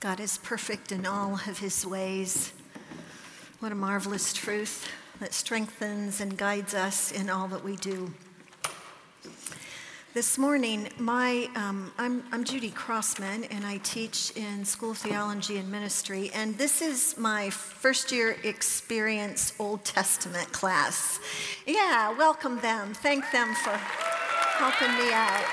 God is perfect in all of his ways. What a marvelous truth that strengthens and guides us in all that we do. This morning, my, um, I'm, I'm Judy Crossman, and I teach in School of Theology and Ministry. And this is my first year experience Old Testament class. Yeah, welcome them. Thank them for helping me out.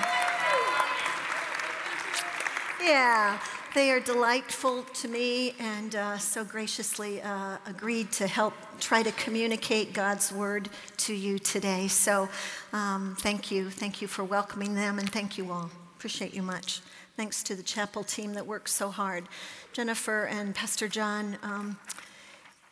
Yeah, they are delightful to me and uh, so graciously uh, agreed to help try to communicate God's word to you today. So um, thank you. Thank you for welcoming them and thank you all. Appreciate you much. Thanks to the chapel team that works so hard. Jennifer and Pastor John. Um,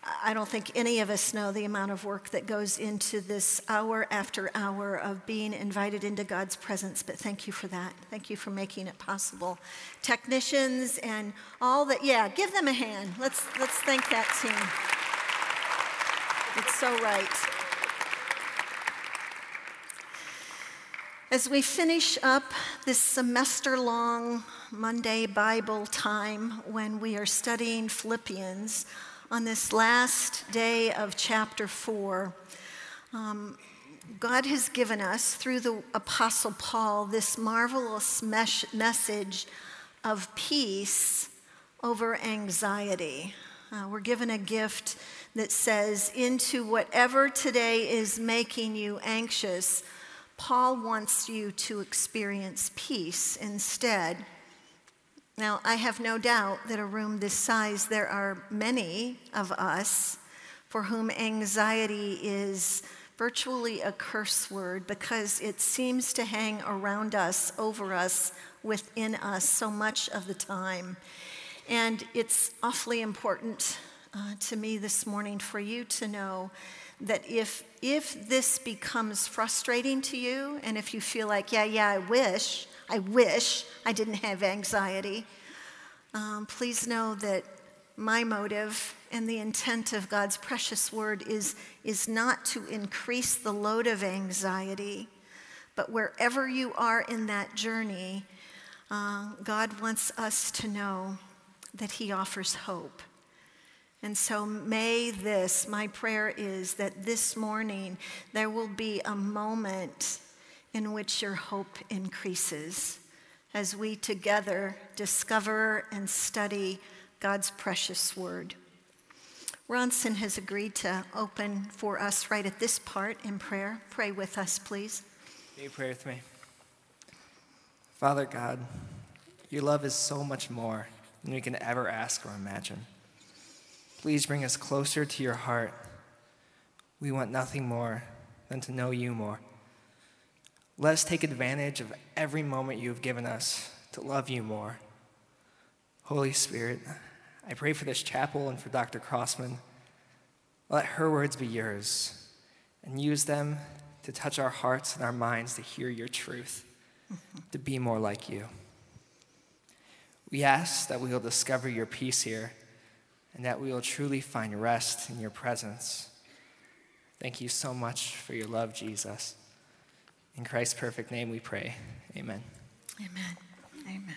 I don't think any of us know the amount of work that goes into this hour after hour of being invited into God's presence, but thank you for that. Thank you for making it possible. Technicians and all that, yeah, give them a hand. Let's, let's thank that team. It's so right. As we finish up this semester long Monday Bible time when we are studying Philippians, on this last day of chapter 4, um, God has given us, through the Apostle Paul, this marvelous mes- message of peace over anxiety. Uh, we're given a gift that says, Into whatever today is making you anxious, Paul wants you to experience peace instead. Now, I have no doubt that a room this size, there are many of us for whom anxiety is virtually a curse word because it seems to hang around us, over us, within us so much of the time. And it's awfully important uh, to me this morning for you to know that if, if this becomes frustrating to you, and if you feel like, yeah, yeah, I wish, I wish I didn't have anxiety. Um, please know that my motive and the intent of God's precious word is, is not to increase the load of anxiety, but wherever you are in that journey, uh, God wants us to know that He offers hope. And so, may this, my prayer is that this morning there will be a moment in which your hope increases as we together discover and study God's precious word. Ronson has agreed to open for us right at this part in prayer. Pray with us, please. Can you pray with me? Father God, your love is so much more than we can ever ask or imagine. Please bring us closer to your heart. We want nothing more than to know you more. Let us take advantage of every moment you have given us to love you more. Holy Spirit, I pray for this chapel and for Dr. Crossman. Let her words be yours and use them to touch our hearts and our minds to hear your truth, to be more like you. We ask that we will discover your peace here and that we will truly find rest in your presence. Thank you so much for your love, Jesus. In Christ's perfect name we pray. Amen. Amen. Amen.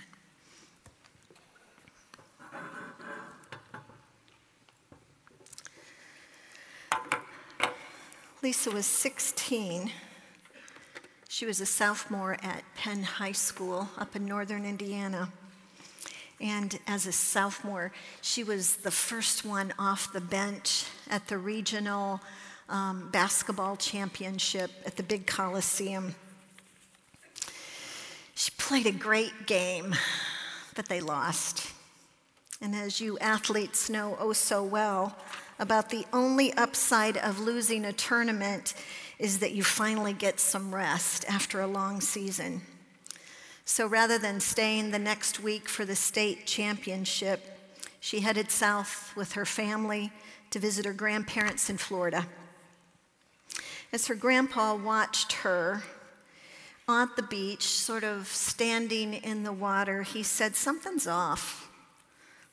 Lisa was 16. She was a sophomore at Penn High School up in northern Indiana. And as a sophomore, she was the first one off the bench at the regional um, basketball championship at the big Coliseum. She played a great game, but they lost. And as you athletes know oh so well, about the only upside of losing a tournament is that you finally get some rest after a long season. So rather than staying the next week for the state championship, she headed south with her family to visit her grandparents in Florida. As her grandpa watched her on the beach, sort of standing in the water, he said, Something's off.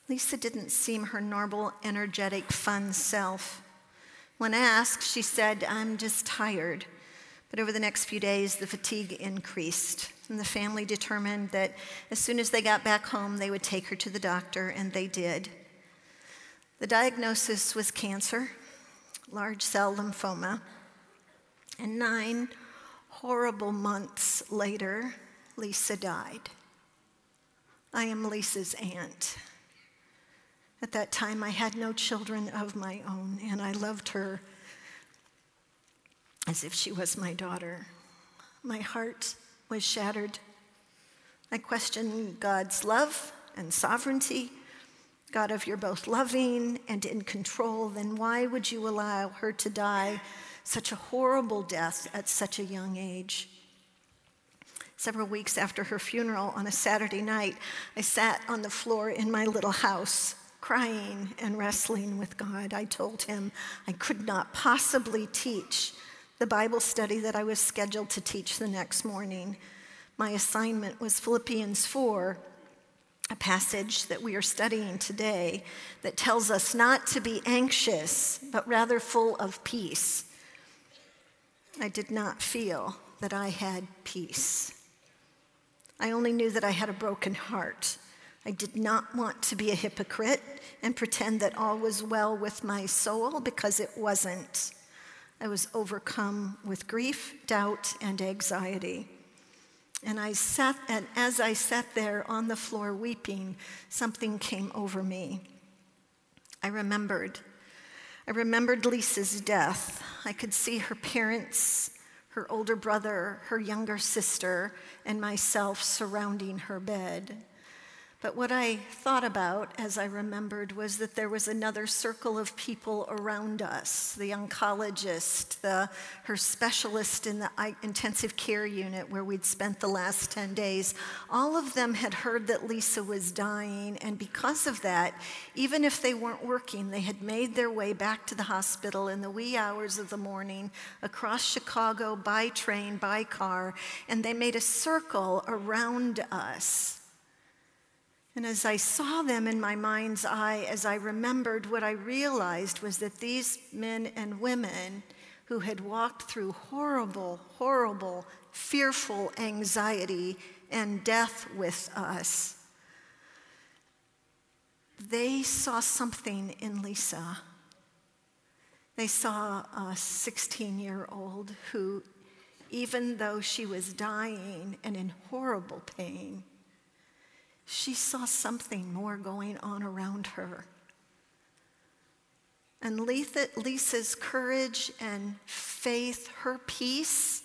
Lisa didn't seem her normal, energetic, fun self. When asked, she said, I'm just tired. But over the next few days, the fatigue increased, and the family determined that as soon as they got back home, they would take her to the doctor, and they did. The diagnosis was cancer, large cell lymphoma, and nine horrible months later, Lisa died. I am Lisa's aunt. At that time, I had no children of my own, and I loved her as if she was my daughter. My heart was shattered. I questioned God's love and sovereignty. God, if you're both loving and in control, then why would you allow her to die such a horrible death at such a young age? Several weeks after her funeral on a Saturday night, I sat on the floor in my little house, crying and wrestling with God. I told him I could not possibly teach the Bible study that I was scheduled to teach the next morning. My assignment was Philippians 4, a passage that we are studying today that tells us not to be anxious, but rather full of peace. I did not feel that I had peace. I only knew that I had a broken heart. I did not want to be a hypocrite and pretend that all was well with my soul because it wasn't. I was overcome with grief, doubt, and anxiety. And I sat, and as I sat there on the floor weeping, something came over me. I remembered. I remembered Lisa's death. I could see her parents, her older brother, her younger sister, and myself surrounding her bed. But what I thought about as I remembered was that there was another circle of people around us the oncologist, the, her specialist in the intensive care unit where we'd spent the last 10 days. All of them had heard that Lisa was dying, and because of that, even if they weren't working, they had made their way back to the hospital in the wee hours of the morning across Chicago by train, by car, and they made a circle around us and as I saw them in my mind's eye, as I remembered, what I realized was that these men and women who had walked through horrible, horrible, fearful anxiety and death with us, they saw something in Lisa. They saw a 16 year old who, even though she was dying and in horrible pain, she saw something more going on around her. And Lisa's courage and faith, her peace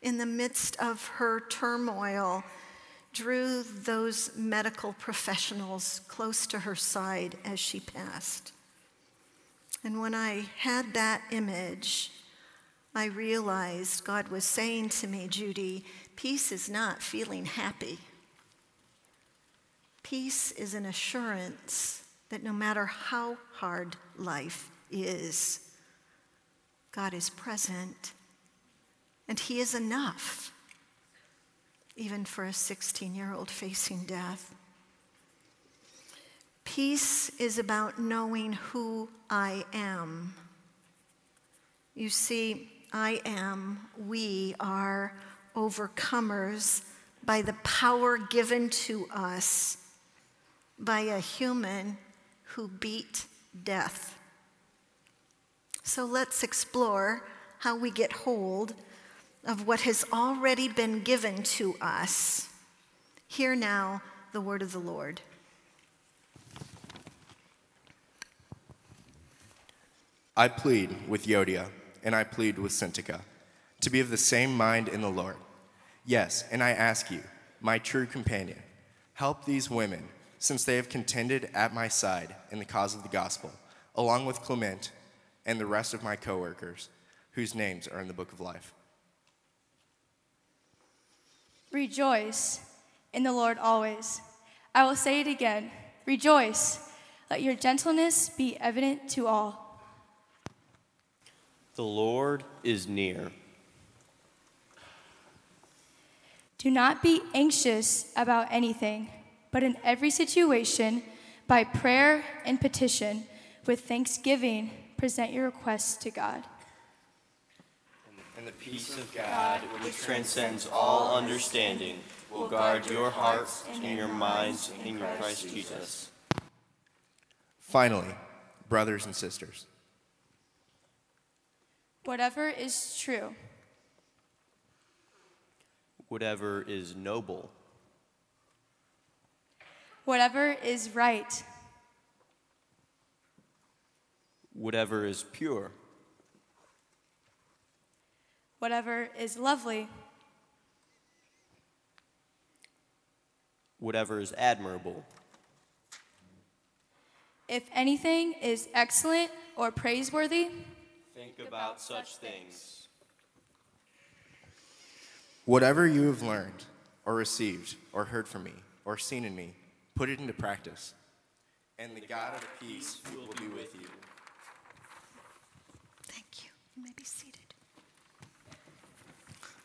in the midst of her turmoil, drew those medical professionals close to her side as she passed. And when I had that image, I realized God was saying to me, Judy, peace is not feeling happy. Peace is an assurance that no matter how hard life is, God is present and He is enough, even for a 16 year old facing death. Peace is about knowing who I am. You see, I am, we are overcomers by the power given to us by a human who beat death. So let's explore how we get hold of what has already been given to us. Hear now the word of the Lord. I plead with Euodia, and I plead with Syntyche, to be of the same mind in the Lord. Yes, and I ask you, my true companion, help these women since they have contended at my side in the cause of the gospel, along with Clement and the rest of my coworkers, whose names are in the book of life. Rejoice in the Lord always. I will say it again rejoice. Let your gentleness be evident to all. The Lord is near. Do not be anxious about anything but in every situation, by prayer and petition, with thanksgiving, present your requests to God. And And the peace of God, which transcends all understanding, will guard your hearts and your minds in your Christ Jesus. Finally, brothers and sisters, Whatever is true, Whatever is noble, whatever is right, whatever is pure, whatever is lovely, whatever is admirable, if anything is excellent or praiseworthy, think about such things. whatever you have learned, or received, or heard from me, or seen in me, put it into practice. And the God of peace will be with you. Thank you. You may be seated.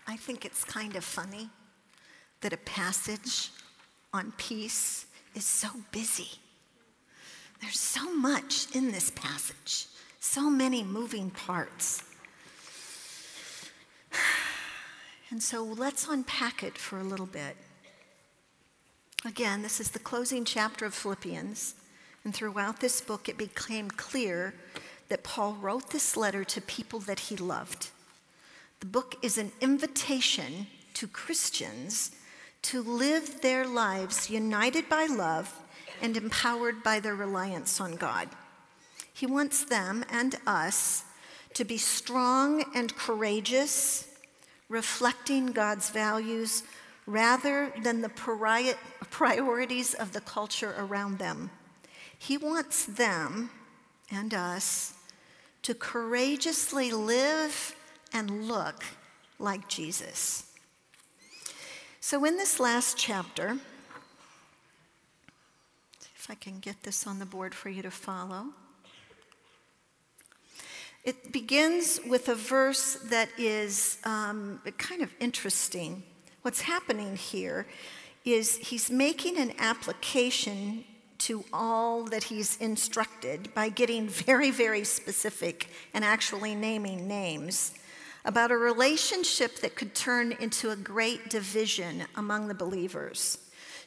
I think it's kind of funny that a passage on peace is so busy. There's so much in this passage, so many moving parts. And so let's unpack it for a little bit. Again, this is the closing chapter of Philippians, and throughout this book, it became clear that Paul wrote this letter to people that he loved. The book is an invitation to Christians to live their lives united by love and empowered by their reliance on God. He wants them and us to be strong and courageous, reflecting God's values rather than the priorities of the culture around them. He wants them and us to courageously live and look like Jesus. So, in this last chapter, if I can get this on the board for you to follow. It begins with a verse that is um, kind of interesting. What's happening here is he's making an application to all that he's instructed by getting very, very specific and actually naming names about a relationship that could turn into a great division among the believers.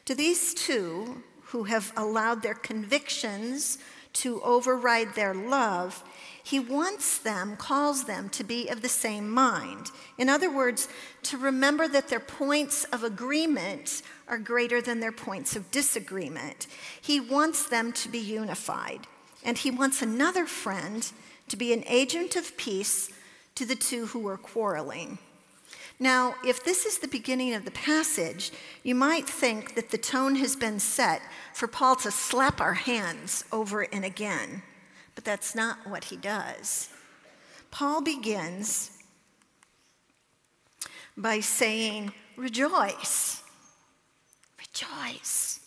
To these two, who have allowed their convictions to override their love, he wants them, calls them to be of the same mind. In other words, to remember that their points of agreement are greater than their points of disagreement. He wants them to be unified. And he wants another friend to be an agent of peace to the two who are quarreling. Now, if this is the beginning of the passage, you might think that the tone has been set for Paul to slap our hands over and again, but that's not what he does. Paul begins by saying, Rejoice, rejoice.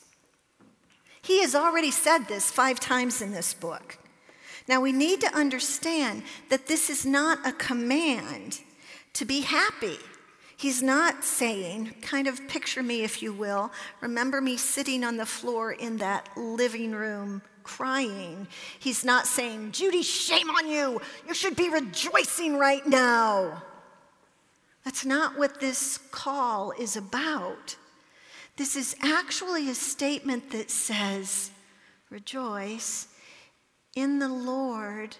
He has already said this five times in this book. Now, we need to understand that this is not a command to be happy. He's not saying, kind of picture me, if you will. Remember me sitting on the floor in that living room crying. He's not saying, Judy, shame on you. You should be rejoicing right now. That's not what this call is about. This is actually a statement that says, Rejoice in the Lord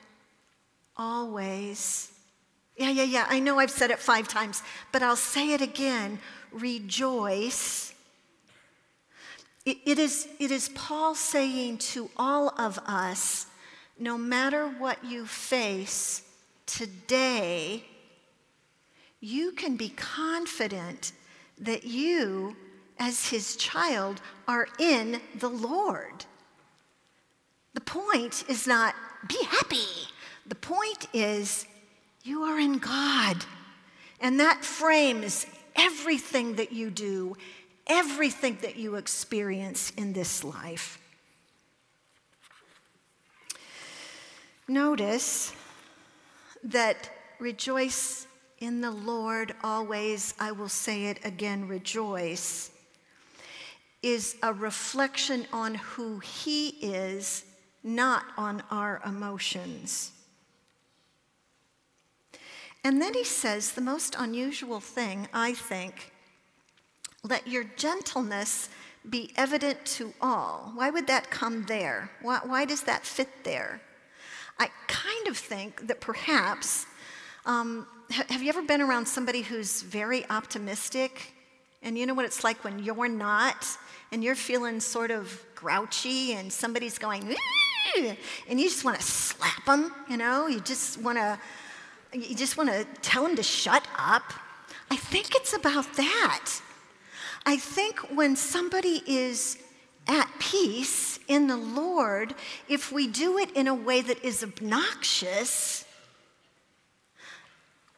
always. Yeah, yeah, yeah. I know I've said it five times, but I'll say it again. Rejoice. It, is, it is Paul saying to all of us no matter what you face today, you can be confident that you, as his child, are in the Lord. The point is not be happy. The point is you are in God. And that frames everything that you do, everything that you experience in this life. Notice that rejoice in the Lord always, I will say it again, rejoice, is a reflection on who He is, not on our emotions. And then he says the most unusual thing, I think let your gentleness be evident to all. Why would that come there? Why, why does that fit there? I kind of think that perhaps, um, have you ever been around somebody who's very optimistic? And you know what it's like when you're not, and you're feeling sort of grouchy, and somebody's going, and you just want to slap them, you know? You just want to, you just want to tell them to shut up. I think it's about that. I think when somebody is at peace in the Lord, if we do it in a way that is obnoxious,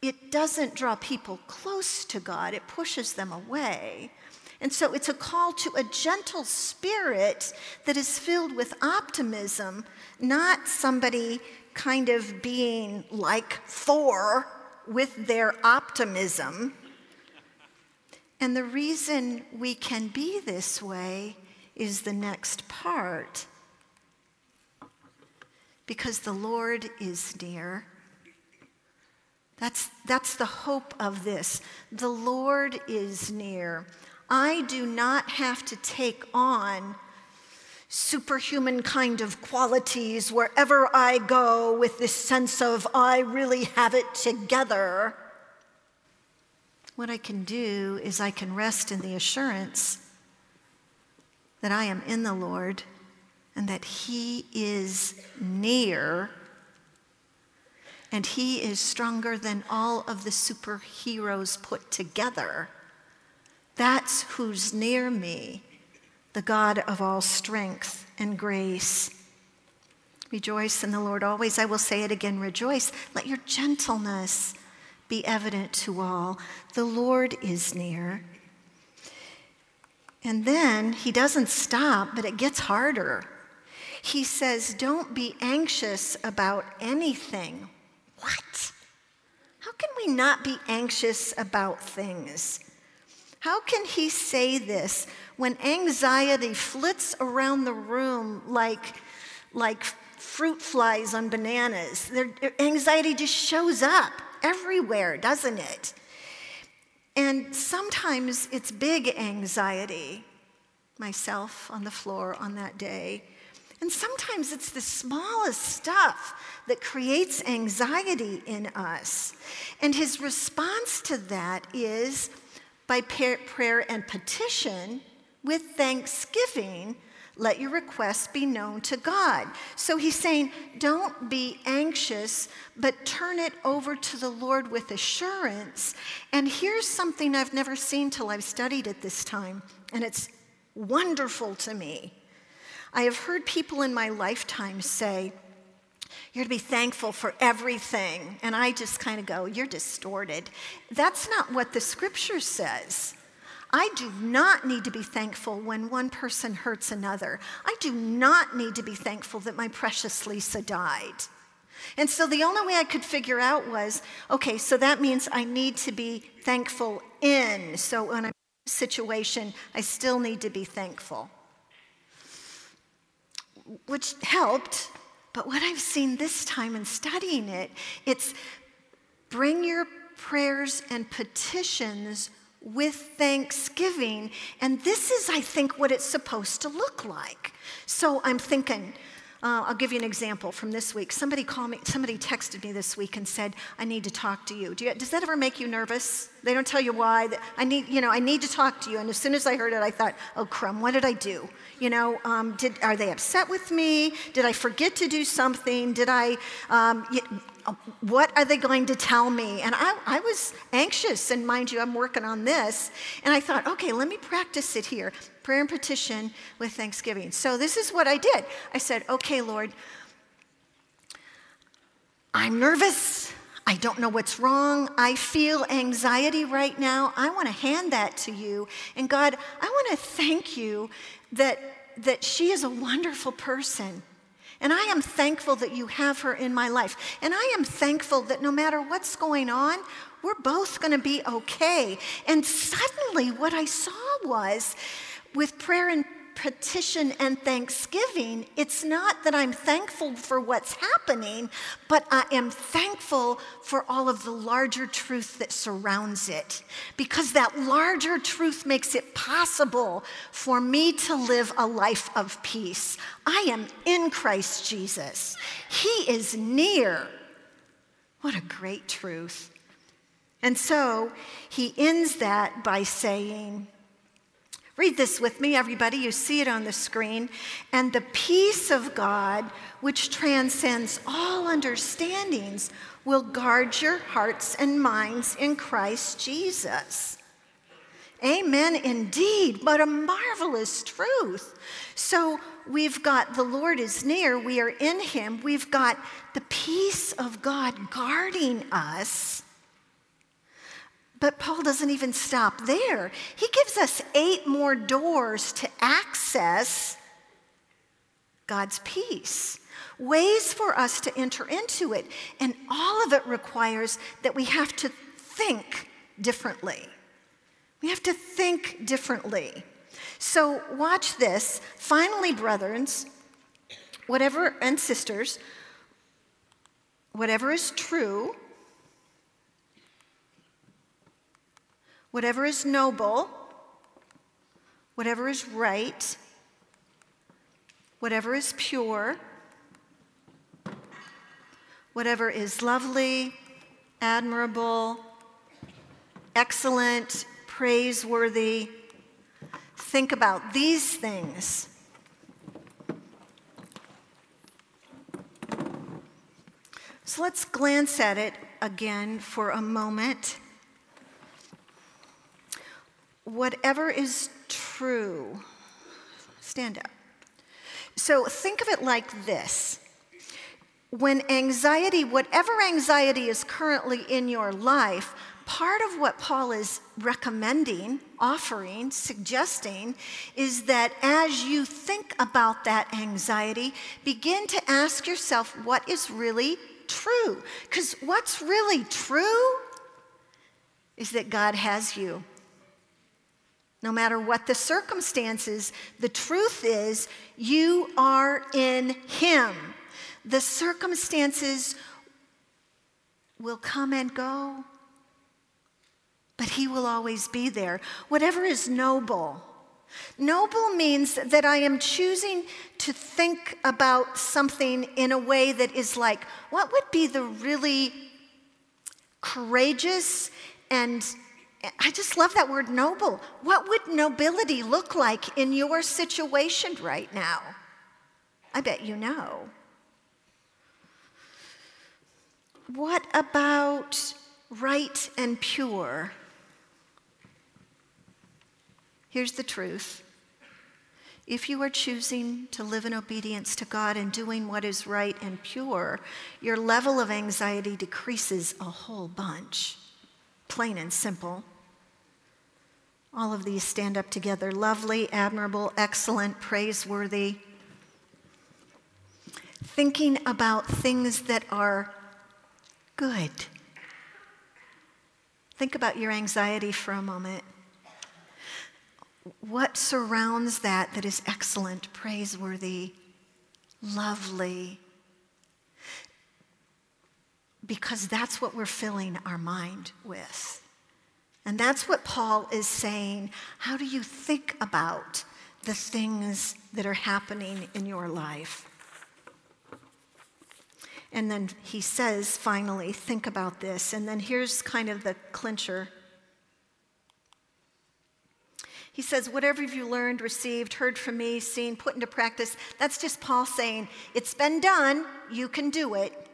it doesn't draw people close to God, it pushes them away. And so it's a call to a gentle spirit that is filled with optimism, not somebody kind of being like Thor with their optimism. And the reason we can be this way is the next part. Because the Lord is near. That's, that's the hope of this. The Lord is near. I do not have to take on superhuman kind of qualities wherever I go with this sense of I really have it together. What I can do is I can rest in the assurance that I am in the Lord and that He is near and He is stronger than all of the superheroes put together. That's who's near me, the God of all strength and grace. Rejoice in the Lord always. I will say it again rejoice. Let your gentleness be evident to all. The Lord is near. And then he doesn't stop, but it gets harder. He says, Don't be anxious about anything. What? How can we not be anxious about things? How can he say this when anxiety flits around the room like, like fruit flies on bananas? Their, anxiety just shows up everywhere, doesn't it? And sometimes it's big anxiety, myself on the floor on that day. And sometimes it's the smallest stuff that creates anxiety in us. And his response to that is by prayer and petition with thanksgiving let your requests be known to God. So he's saying, don't be anxious, but turn it over to the Lord with assurance. And here's something I've never seen till I've studied it this time, and it's wonderful to me. I have heard people in my lifetime say, you're to be thankful for everything. And I just kind of go, You're distorted. That's not what the scripture says. I do not need to be thankful when one person hurts another. I do not need to be thankful that my precious Lisa died. And so the only way I could figure out was okay, so that means I need to be thankful in. So when I'm in a situation, I still need to be thankful. Which helped, but what I've seen this time in studying it, it's bring your prayers and petitions with thanksgiving. And this is, I think, what it's supposed to look like. So I'm thinking, uh, I'll give you an example from this week. Somebody called me, somebody texted me this week and said, I need to talk to you. Do you does that ever make you nervous? They don't tell you why. I need, you know, I need to talk to you. And as soon as I heard it, I thought, oh, crumb, what did I do? You know, um, did, are they upset with me? Did I forget to do something? Did I, um, what are they going to tell me? And I, I was anxious, and mind you, I'm working on this. And I thought, okay, let me practice it here prayer and petition with thanksgiving. So this is what I did. I said, okay, Lord, I'm nervous. I don't know what's wrong. I feel anxiety right now. I want to hand that to you. And God, I want to thank you that, that she is a wonderful person. And I am thankful that you have her in my life. And I am thankful that no matter what's going on, we're both going to be okay. And suddenly, what I saw was with prayer and petition and thanksgiving, it's not that I'm thankful for what's happening, but I am thankful for all of the larger truth that surrounds it. Because that larger truth makes it possible for me to live a life of peace. I am in Christ Jesus, He is near. What a great truth. And so he ends that by saying, Read this with me, everybody. You see it on the screen. And the peace of God, which transcends all understandings, will guard your hearts and minds in Christ Jesus. Amen, indeed. But a marvelous truth. So we've got the Lord is near, we are in Him, we've got the peace of God guarding us. But Paul doesn't even stop there. He gives us eight more doors to access God's peace, ways for us to enter into it. And all of it requires that we have to think differently. We have to think differently. So, watch this. Finally, brothers, whatever, and sisters, whatever is true, whatever is noble, whatever is right, whatever is pure, whatever is lovely, admirable, excellent, praiseworthy, think about these things. So let's glance at it again for a moment whatever is true, stand up. So think of it like this. When anxiety, whatever anxiety is currently in your life, part of what Paul is recommending, offering, suggesting is that as you think about that anxiety, begin to ask yourself what is really true. Because what's really true is that God has you. No matter what the circumstances, the truth is you are in Him. The circumstances will come and go, but He will always be there. Whatever is noble. Noble means that I am choosing to think about something in a way that is like, what would be the really courageous and I just love that word noble. What would nobility look like in your situation right now? I bet you know. What about right and pure? Here's the truth. If you are choosing to live in obedience to God and doing what is right and pure, your level of anxiety decreases a whole bunch plain and simple. All of these stand up together lovely, admirable, excellent, praiseworthy. Thinking about things that are good. Think about your anxiety for a moment. What surrounds that that is excellent, praiseworthy, lovely? Because that's what we're filling our mind with. And that's what Paul is saying. How do you think about the things that are happening in your life? And then he says, finally, think about this. And then here's kind of the clincher. He says, Whatever you learned, received, heard from me, seen, put into practice, that's just Paul saying, It's been done, you can do it.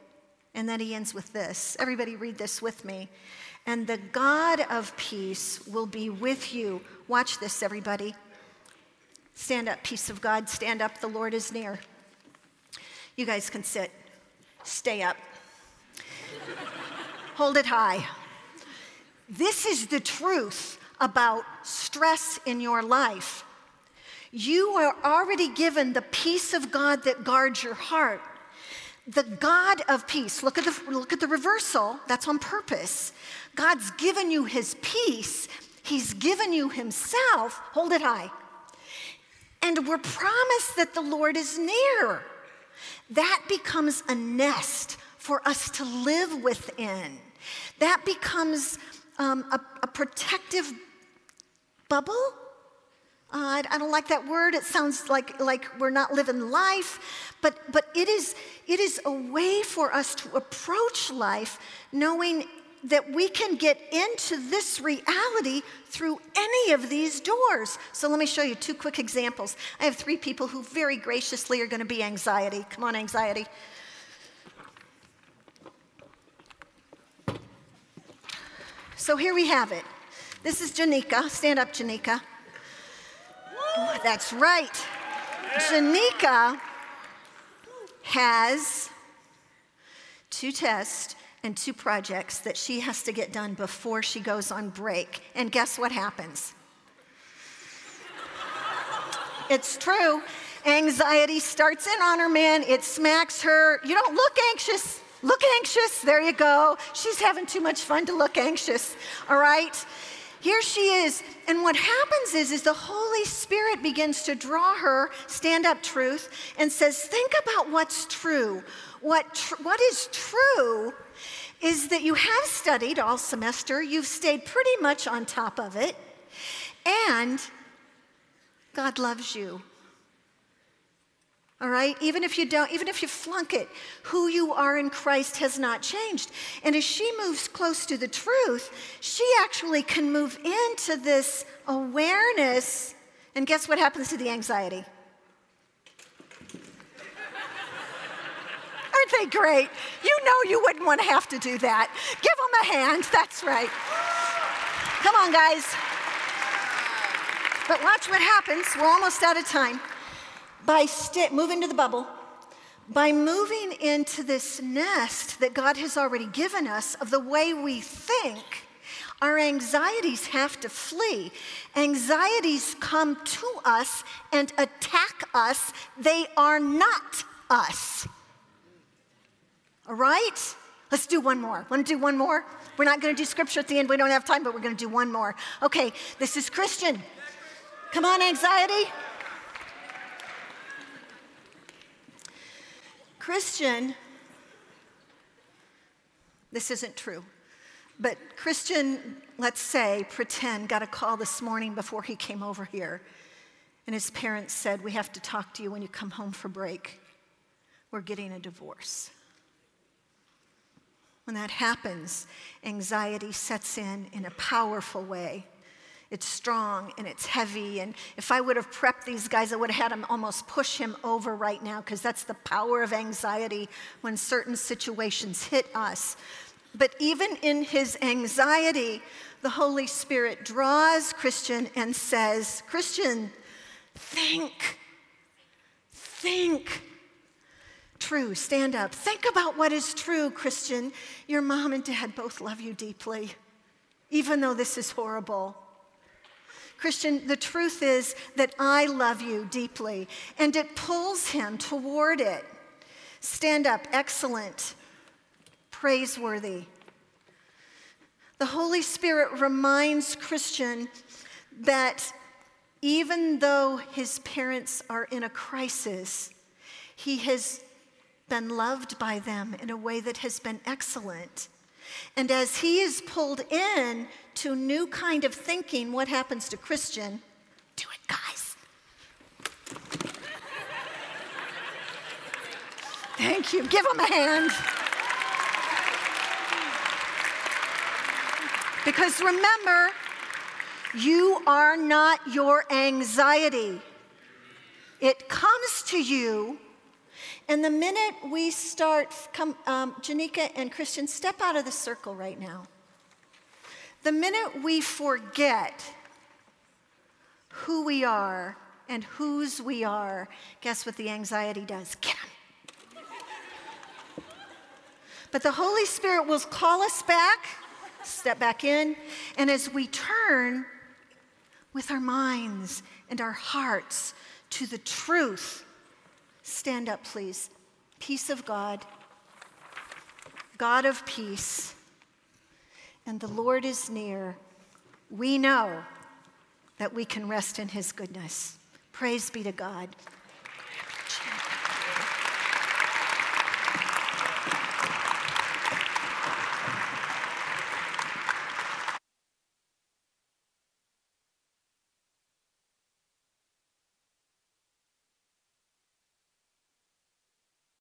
And then he ends with this. Everybody read this with me. And the God of peace will be with you. Watch this, everybody. Stand up, peace of God. Stand up, the Lord is near. You guys can sit. Stay up. Hold it high. This is the truth about stress in your life. You are already given the peace of God that guards your heart the God of peace, look at the, look at the reversal, that's on purpose. God's given you his peace, he's given you himself, hold it high. and we're promised that the Lord is near. That becomes a nest for us to live within. That becomes um, a, a protective bubble. I, I don't like that word. It sounds like, like we're not living life. But, but it, is, it is a way for us to approach life knowing that we can get into this reality through any of these doors. So let me show you two quick examples. I have three people who very graciously are going to be anxiety. Come on, anxiety. So here we have it. This is Janika. Stand up, Janika. That's right. Janika has two tests and two projects that she has to get done before she goes on break. And guess what happens? it's true. Anxiety starts in on her, man. It smacks her. You don't look anxious. Look anxious. There you go. She's having too much fun to look anxious. All right? Here she is. And what happens is, is the Holy Spirit begins to draw her, stand up truth, and says, think about what's true. What, tr- what is true is that you have studied all semester, you've stayed pretty much on top of it, and God loves you. All right? Even if you don't, even if you flunk it, who you are in Christ has not changed. And as she moves close to the truth, she actually can move into this awareness. And guess what happens to the anxiety? Aren't they great? You know you wouldn't want to have to do that. Give them a hand. That's right. Come on, guys. But watch what happens. We're almost out of time. By st- moving to the bubble, by moving into this nest that God has already given us of the way we think, our anxieties have to flee. Anxieties come to us and attack us, they are not us. All right? Let's do one more. Want to do one more? We're not going to do scripture at the end. We don't have time, but we're going to do one more. Okay, this is Christian. Come on, anxiety. Christian, this isn't true, but Christian, let's say, pretend, got a call this morning before he came over here. And his parents said, We have to talk to you when you come home for break. We're getting a divorce. When that happens, anxiety sets in in a powerful way. It's strong and it's heavy. And if I would have prepped these guys, I would have had them almost push him over right now because that's the power of anxiety when certain situations hit us. But even in his anxiety, the Holy Spirit draws Christian and says, Christian, think, think true. Stand up. Think about what is true, Christian. Your mom and dad both love you deeply, even though this is horrible. Christian, the truth is that I love you deeply, and it pulls him toward it. Stand up, excellent, praiseworthy. The Holy Spirit reminds Christian that even though his parents are in a crisis, he has been loved by them in a way that has been excellent. And as he is pulled in to new kind of thinking, what happens to Christian? Do it, guys. Thank you. Give him a hand. Because remember, you are not your anxiety. It comes to you and the minute we start, come, um, Janika and Christian, step out of the circle right now. The minute we forget who we are and whose we are, guess what the anxiety does? Get them. But the Holy Spirit will call us back, step back in, and as we turn with our minds and our hearts to the truth Stand up, please. Peace of God, God of peace, and the Lord is near. We know that we can rest in his goodness. Praise be to God.